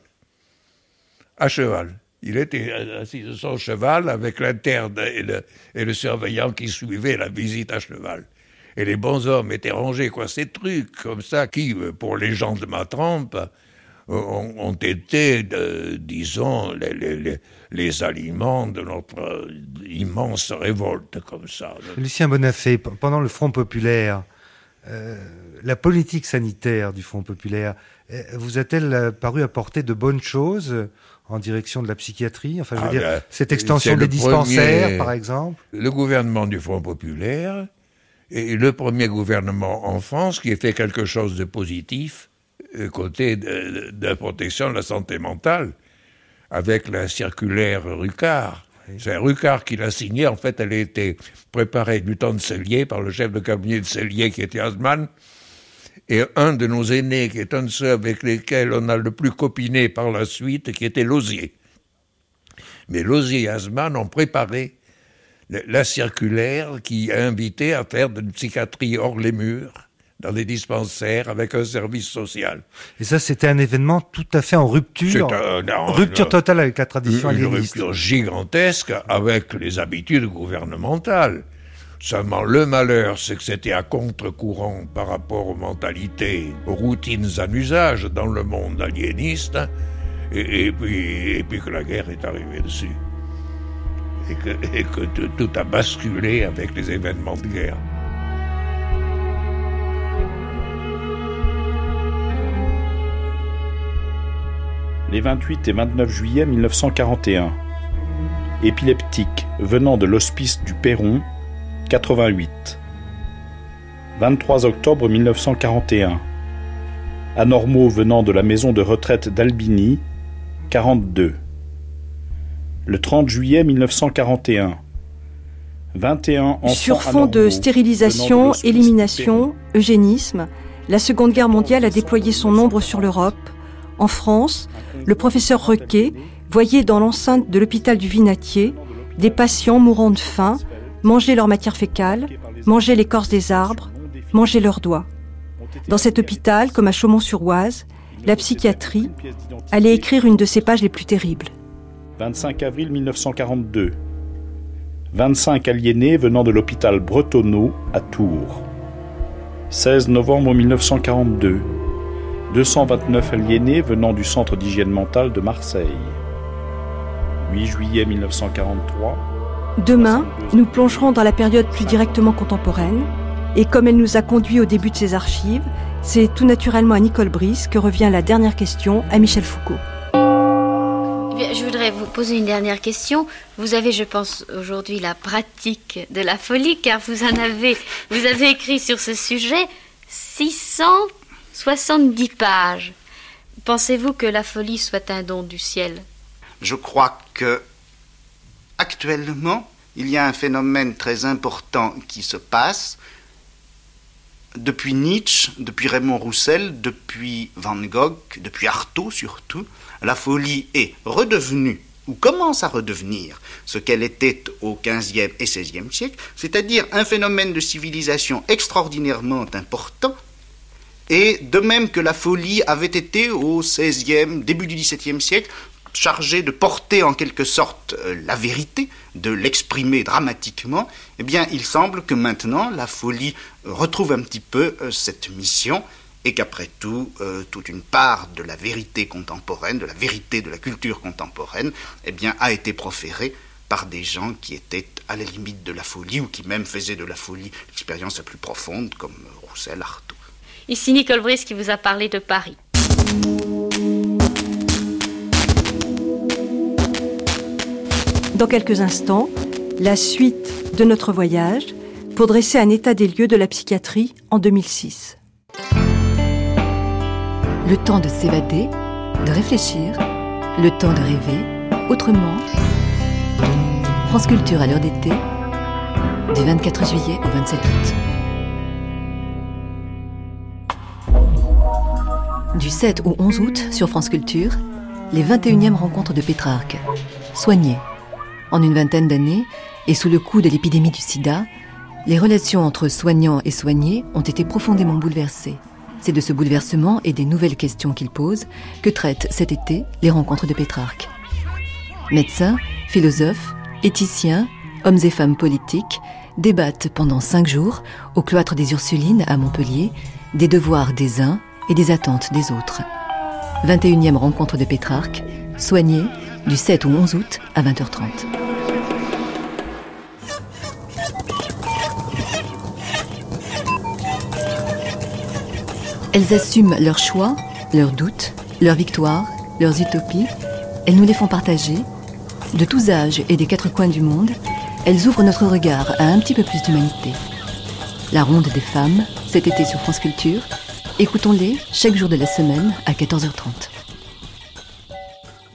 À cheval. Il était assis sur son cheval avec l'interne et le, et le surveillant qui suivait la visite à cheval. Et les bons hommes étaient rangés, quoi, ces trucs comme ça qui, pour les gens de ma trempe, ont, ont été, euh, disons, les, les- les- les aliments de notre euh, immense révolte, comme ça. Lucien Bonafé, pendant le Front populaire, euh, la politique sanitaire du Front populaire euh, vous a-t-elle euh, paru apporter de bonnes choses euh, en direction de la psychiatrie? Enfin, je veux Ah dire, ben, cette extension des dispensaires, premier- par exemple? Le gouvernement du Front populaire est le premier gouvernement en France qui ait fait quelque chose de positif euh, côté de, de la protection de la santé mentale, avec la circulaire Rucard. C'est Rucard qui l'a signée. En fait, elle a été préparée du temps de Cellier par le chef de cabinet de Cellier qui était Haussmann. Et un de nos aînés, qui est un de ceux avec lesquels on a le plus copiné par la suite, qui était Lausier. Mais Lausier et Haussmann ont préparé la circulaire qui a invité à faire d'une psychiatrie hors les murs dans des dispensaires avec un service social. Et ça, c'était un événement tout à fait en rupture, un- non, rupture totale avec la tradition Une aliéniste. rupture gigantesque avec les habitudes gouvernementales. Seulement, le malheur, c'est que c'était à contre-courant par rapport aux mentalités, aux routines en usage dans le monde aliéniste, et, et puis, et puis que la guerre est arrivée dessus. Et que, et que tout, tout a basculé avec les événements de guerre. Les 28 et 29 juillet 1941. Épileptique venant de l'hospice du Perron, 88. 23 octobre 1941. Anormaux venant de la maison de retraite d'Albini, 42. Le 30 juillet 1941. 21 enfants Sur fond de stérilisation, de élimination, eugénisme, la Seconde Guerre mondiale a déployé son ombre sur l'Europe. En France, le professeur Requet voyait dans l'enceinte de l'hôpital du Vinatier des patients mourant de faim manger leur matière fécale, manger l'écorce des arbres, manger leurs doigts. Dans cet hôpital, comme à Chaumont-sur-Oise, la psychiatrie allait écrire une de ses pages les plus terribles. 25 avril 1942. 25 aliénés venant de l'hôpital Bretonneau à Tours. 16 novembre 1942. 229 aliénés venant du centre d'hygiène mentale de Marseille. 8 juillet 1943. Demain, nous plongerons dans la période plus directement contemporaine, et comme elle nous a conduit au début de ces archives, c'est tout naturellement à Nicole Brice que revient la dernière question à Michel Foucault. Eh je voudrais vous poser une dernière question. Vous avez, je pense, aujourd'hui la pratique de la folie, car vous en avez, vous avez écrit sur ce sujet 670 pages. Pensez-vous que la folie soit un don du ciel? Je crois que actuellement, il y a un phénomène très important qui se passe. Depuis Nietzsche, depuis Raymond Roussel, depuis Van Gogh, depuis Artaud surtout, la folie est redevenue, ou commence à redevenir, ce qu'elle était au XVe et XVIe siècle, c'est-à-dire un phénomène de civilisation extraordinairement important, et de même que la folie avait été au XVIe, début du XVIIe siècle, chargée de porter en quelque sorte euh, la vérité, de l'exprimer dramatiquement, eh bien il semble que maintenant la folie retrouve un petit peu euh, cette mission et qu'après tout, euh, toute une part de la vérité contemporaine, de la vérité de la culture contemporaine, eh bien a été proférée par des gens qui étaient à la limite de la folie ou qui même faisaient de la folie l'expérience la plus profonde, comme Roussel, Artaud. Ici Nicole Brice qui vous a parlé de Paris. Dans quelques instants, la suite de notre voyage pour dresser un état des lieux de la psychiatrie en 2006. Le temps de s'évader, de réfléchir, le temps de rêver autrement. France Culture à l'heure d'été, du 24 juillet au 27 août. Du 7 au 11 août sur France Culture, les 21e rencontres de Pétrarque. Soignées. En une vingtaine d'années, et sous le coup de l'épidémie du sida, les relations entre soignants et soignés ont été profondément bouleversées. C'est de ce bouleversement et des nouvelles questions qu'il pose que traitent cet été les rencontres de Pétrarque. Médecins, philosophes, éthiciens, hommes et femmes politiques débattent pendant cinq jours au cloître des Ursulines à Montpellier des devoirs des uns et des attentes des autres. 21e rencontre de Pétrarque, soignée du 7 au 11 août à 20h30. Elles assument leurs choix, leurs doutes, leurs victoires, leurs utopies. Elles nous les font partager. De tous âges et des quatre coins du monde, elles ouvrent notre regard à un petit peu plus d'humanité. La ronde des femmes, cet été sur France Culture. Écoutons-les chaque jour de la semaine à 14h30.